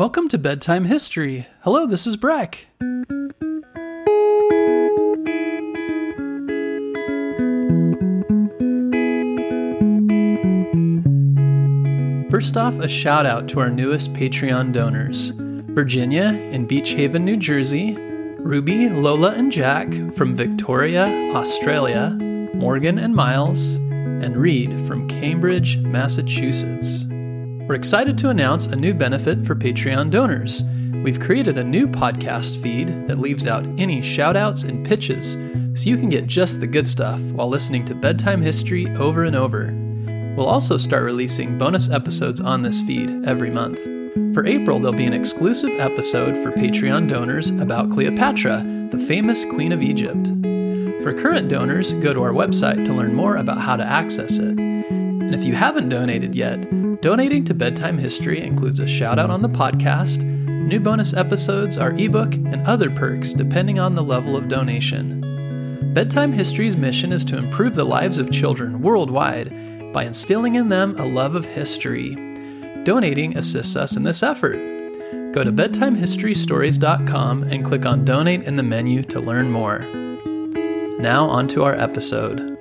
Welcome to Bedtime History. Hello, this is Breck. First off, a shout out to our newest Patreon donors Virginia in Beach Haven, New Jersey, Ruby, Lola, and Jack from Victoria, Australia, Morgan and Miles, and Reed from Cambridge, Massachusetts. We're excited to announce a new benefit for Patreon donors. We've created a new podcast feed that leaves out any shoutouts and pitches so you can get just the good stuff while listening to bedtime history over and over. We'll also start releasing bonus episodes on this feed every month. For April, there'll be an exclusive episode for Patreon donors about Cleopatra, the famous Queen of Egypt. For current donors, go to our website to learn more about how to access it. And if you haven't donated yet, Donating to Bedtime History includes a shout out on the podcast, new bonus episodes, our ebook, and other perks depending on the level of donation. Bedtime History's mission is to improve the lives of children worldwide by instilling in them a love of history. Donating assists us in this effort. Go to bedtimehistorystories.com and click on Donate in the menu to learn more. Now, on to our episode.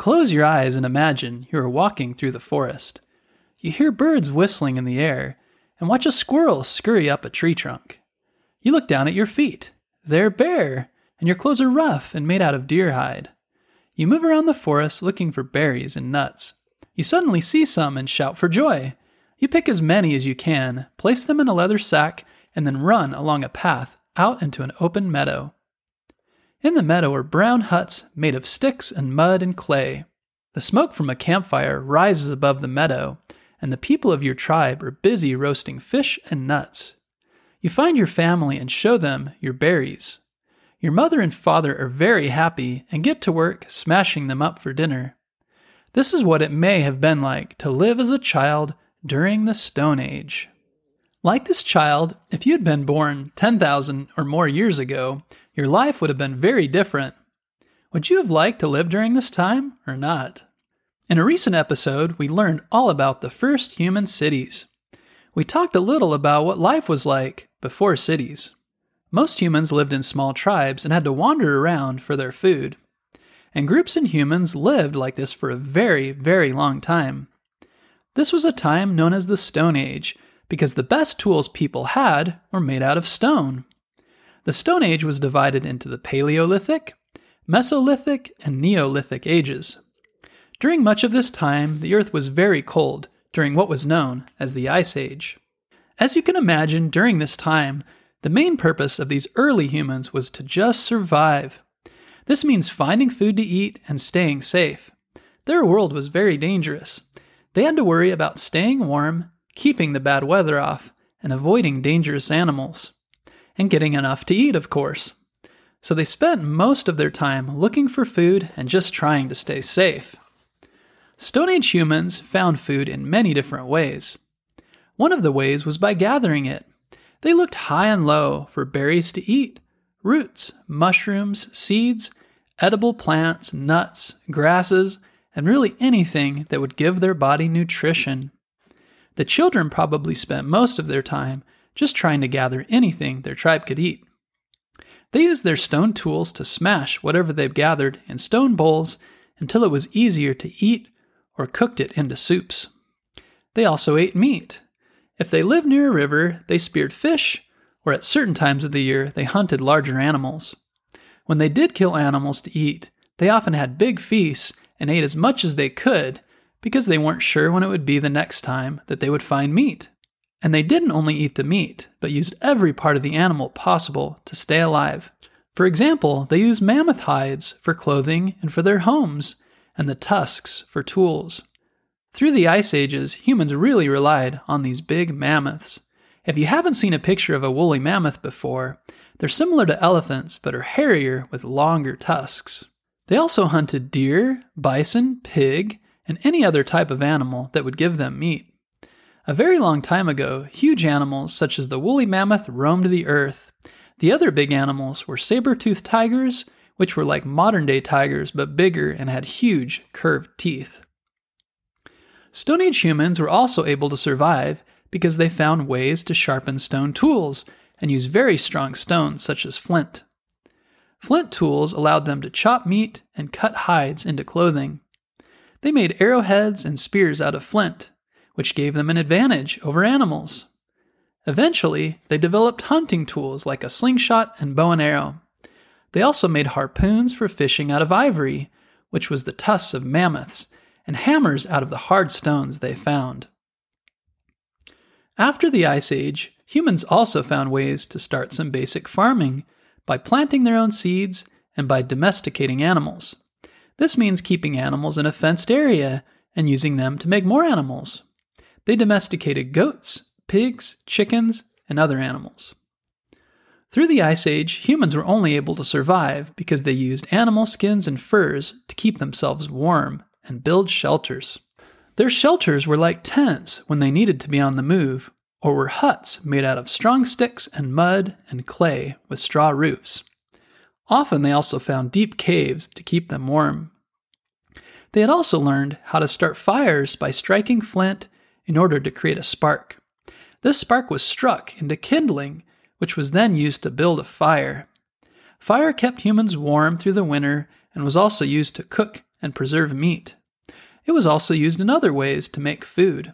Close your eyes and imagine you are walking through the forest. You hear birds whistling in the air and watch a squirrel scurry up a tree trunk. You look down at your feet. They're bare, and your clothes are rough and made out of deer hide. You move around the forest looking for berries and nuts. You suddenly see some and shout for joy. You pick as many as you can, place them in a leather sack, and then run along a path out into an open meadow. In the meadow are brown huts made of sticks and mud and clay. The smoke from a campfire rises above the meadow, and the people of your tribe are busy roasting fish and nuts. You find your family and show them your berries. Your mother and father are very happy and get to work smashing them up for dinner. This is what it may have been like to live as a child during the Stone Age. Like this child, if you had been born 10,000 or more years ago, your life would have been very different. Would you have liked to live during this time or not? In a recent episode, we learned all about the first human cities. We talked a little about what life was like before cities. Most humans lived in small tribes and had to wander around for their food. And groups and humans lived like this for a very, very long time. This was a time known as the Stone Age because the best tools people had were made out of stone. The Stone Age was divided into the Paleolithic, Mesolithic, and Neolithic ages. During much of this time, the Earth was very cold during what was known as the Ice Age. As you can imagine, during this time, the main purpose of these early humans was to just survive. This means finding food to eat and staying safe. Their world was very dangerous. They had to worry about staying warm, keeping the bad weather off, and avoiding dangerous animals and getting enough to eat, of course. So they spent most of their time looking for food and just trying to stay safe. Stone Age humans found food in many different ways. One of the ways was by gathering it. They looked high and low for berries to eat, roots, mushrooms, seeds, edible plants, nuts, grasses, and really anything that would give their body nutrition. The children probably spent most of their time just trying to gather anything their tribe could eat. They used their stone tools to smash whatever they've gathered in stone bowls until it was easier to eat or cooked it into soups. They also ate meat. If they lived near a river, they speared fish, or at certain times of the year, they hunted larger animals. When they did kill animals to eat, they often had big feasts and ate as much as they could because they weren't sure when it would be the next time that they would find meat. And they didn't only eat the meat, but used every part of the animal possible to stay alive. For example, they used mammoth hides for clothing and for their homes, and the tusks for tools. Through the ice ages, humans really relied on these big mammoths. If you haven't seen a picture of a woolly mammoth before, they're similar to elephants but are hairier with longer tusks. They also hunted deer, bison, pig, and any other type of animal that would give them meat. A very long time ago, huge animals such as the woolly mammoth roamed the earth. The other big animals were saber toothed tigers, which were like modern day tigers but bigger and had huge curved teeth. Stone Age humans were also able to survive because they found ways to sharpen stone tools and use very strong stones such as flint. Flint tools allowed them to chop meat and cut hides into clothing. They made arrowheads and spears out of flint, which gave them an advantage over animals. Eventually, they developed hunting tools like a slingshot and bow and arrow. They also made harpoons for fishing out of ivory, which was the tusks of mammoths, and hammers out of the hard stones they found. After the Ice Age, humans also found ways to start some basic farming by planting their own seeds and by domesticating animals. This means keeping animals in a fenced area and using them to make more animals. They domesticated goats, pigs, chickens, and other animals. Through the Ice Age, humans were only able to survive because they used animal skins and furs to keep themselves warm and build shelters. Their shelters were like tents when they needed to be on the move, or were huts made out of strong sticks and mud and clay with straw roofs. Often they also found deep caves to keep them warm. They had also learned how to start fires by striking flint in order to create a spark. This spark was struck into kindling which was then used to build a fire. Fire kept humans warm through the winter and was also used to cook and preserve meat. It was also used in other ways to make food.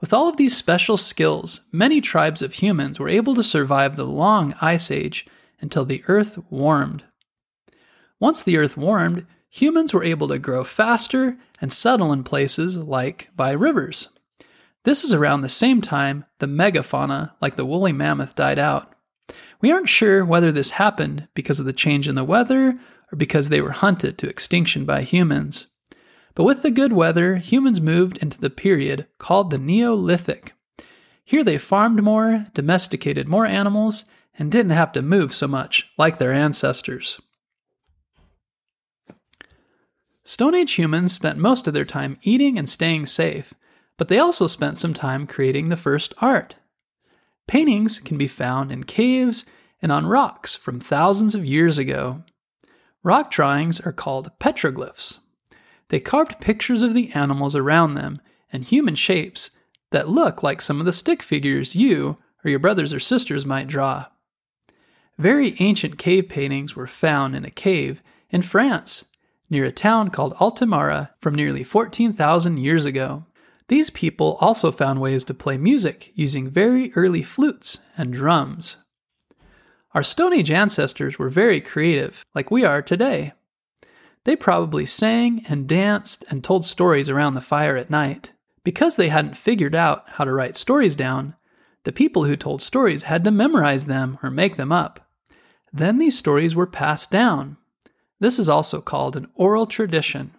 With all of these special skills, many tribes of humans were able to survive the long ice age until the earth warmed. Once the earth warmed, humans were able to grow faster and settle in places like by rivers. This is around the same time the megafauna, like the woolly mammoth, died out. We aren't sure whether this happened because of the change in the weather or because they were hunted to extinction by humans. But with the good weather, humans moved into the period called the Neolithic. Here they farmed more, domesticated more animals, and didn't have to move so much like their ancestors. Stone Age humans spent most of their time eating and staying safe, but they also spent some time creating the first art. Paintings can be found in caves and on rocks from thousands of years ago. Rock drawings are called petroglyphs. They carved pictures of the animals around them and human shapes that look like some of the stick figures you or your brothers or sisters might draw. Very ancient cave paintings were found in a cave in France near a town called Altamira from nearly 14,000 years ago. These people also found ways to play music using very early flutes and drums. Our Stone Age ancestors were very creative, like we are today. They probably sang and danced and told stories around the fire at night. Because they hadn't figured out how to write stories down, the people who told stories had to memorize them or make them up. Then these stories were passed down. This is also called an oral tradition.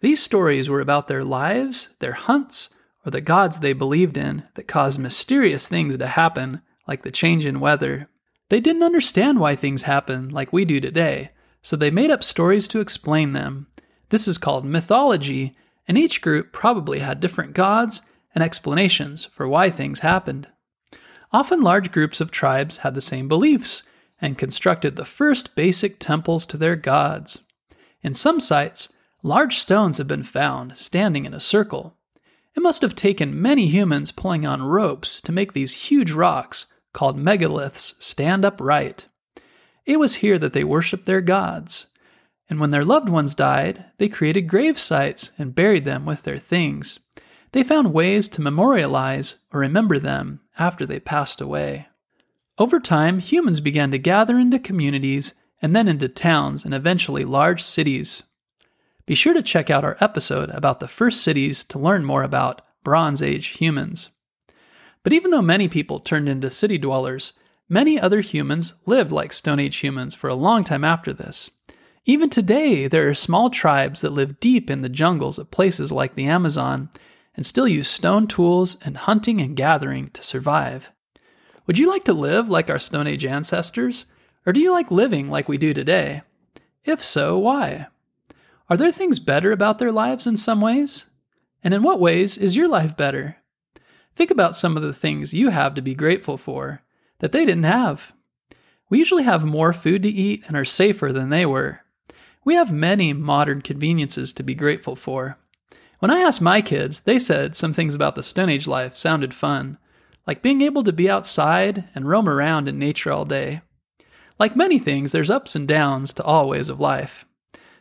These stories were about their lives, their hunts, or the gods they believed in that caused mysterious things to happen, like the change in weather. They didn't understand why things happen like we do today, so they made up stories to explain them. This is called mythology, and each group probably had different gods and explanations for why things happened. Often large groups of tribes had the same beliefs and constructed the first basic temples to their gods. In some sites, Large stones have been found standing in a circle. It must have taken many humans pulling on ropes to make these huge rocks, called megaliths, stand upright. It was here that they worshipped their gods. And when their loved ones died, they created grave sites and buried them with their things. They found ways to memorialize or remember them after they passed away. Over time, humans began to gather into communities and then into towns and eventually large cities. Be sure to check out our episode about the first cities to learn more about Bronze Age humans. But even though many people turned into city dwellers, many other humans lived like Stone Age humans for a long time after this. Even today, there are small tribes that live deep in the jungles of places like the Amazon and still use stone tools and hunting and gathering to survive. Would you like to live like our Stone Age ancestors, or do you like living like we do today? If so, why? Are there things better about their lives in some ways? And in what ways is your life better? Think about some of the things you have to be grateful for that they didn't have. We usually have more food to eat and are safer than they were. We have many modern conveniences to be grateful for. When I asked my kids, they said some things about the Stone Age life sounded fun, like being able to be outside and roam around in nature all day. Like many things, there's ups and downs to all ways of life.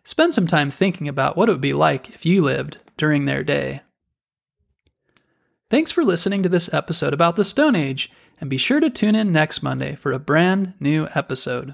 Spend some time thinking about what it would be like if you lived during their day. Thanks for listening to this episode about the Stone Age, and be sure to tune in next Monday for a brand new episode.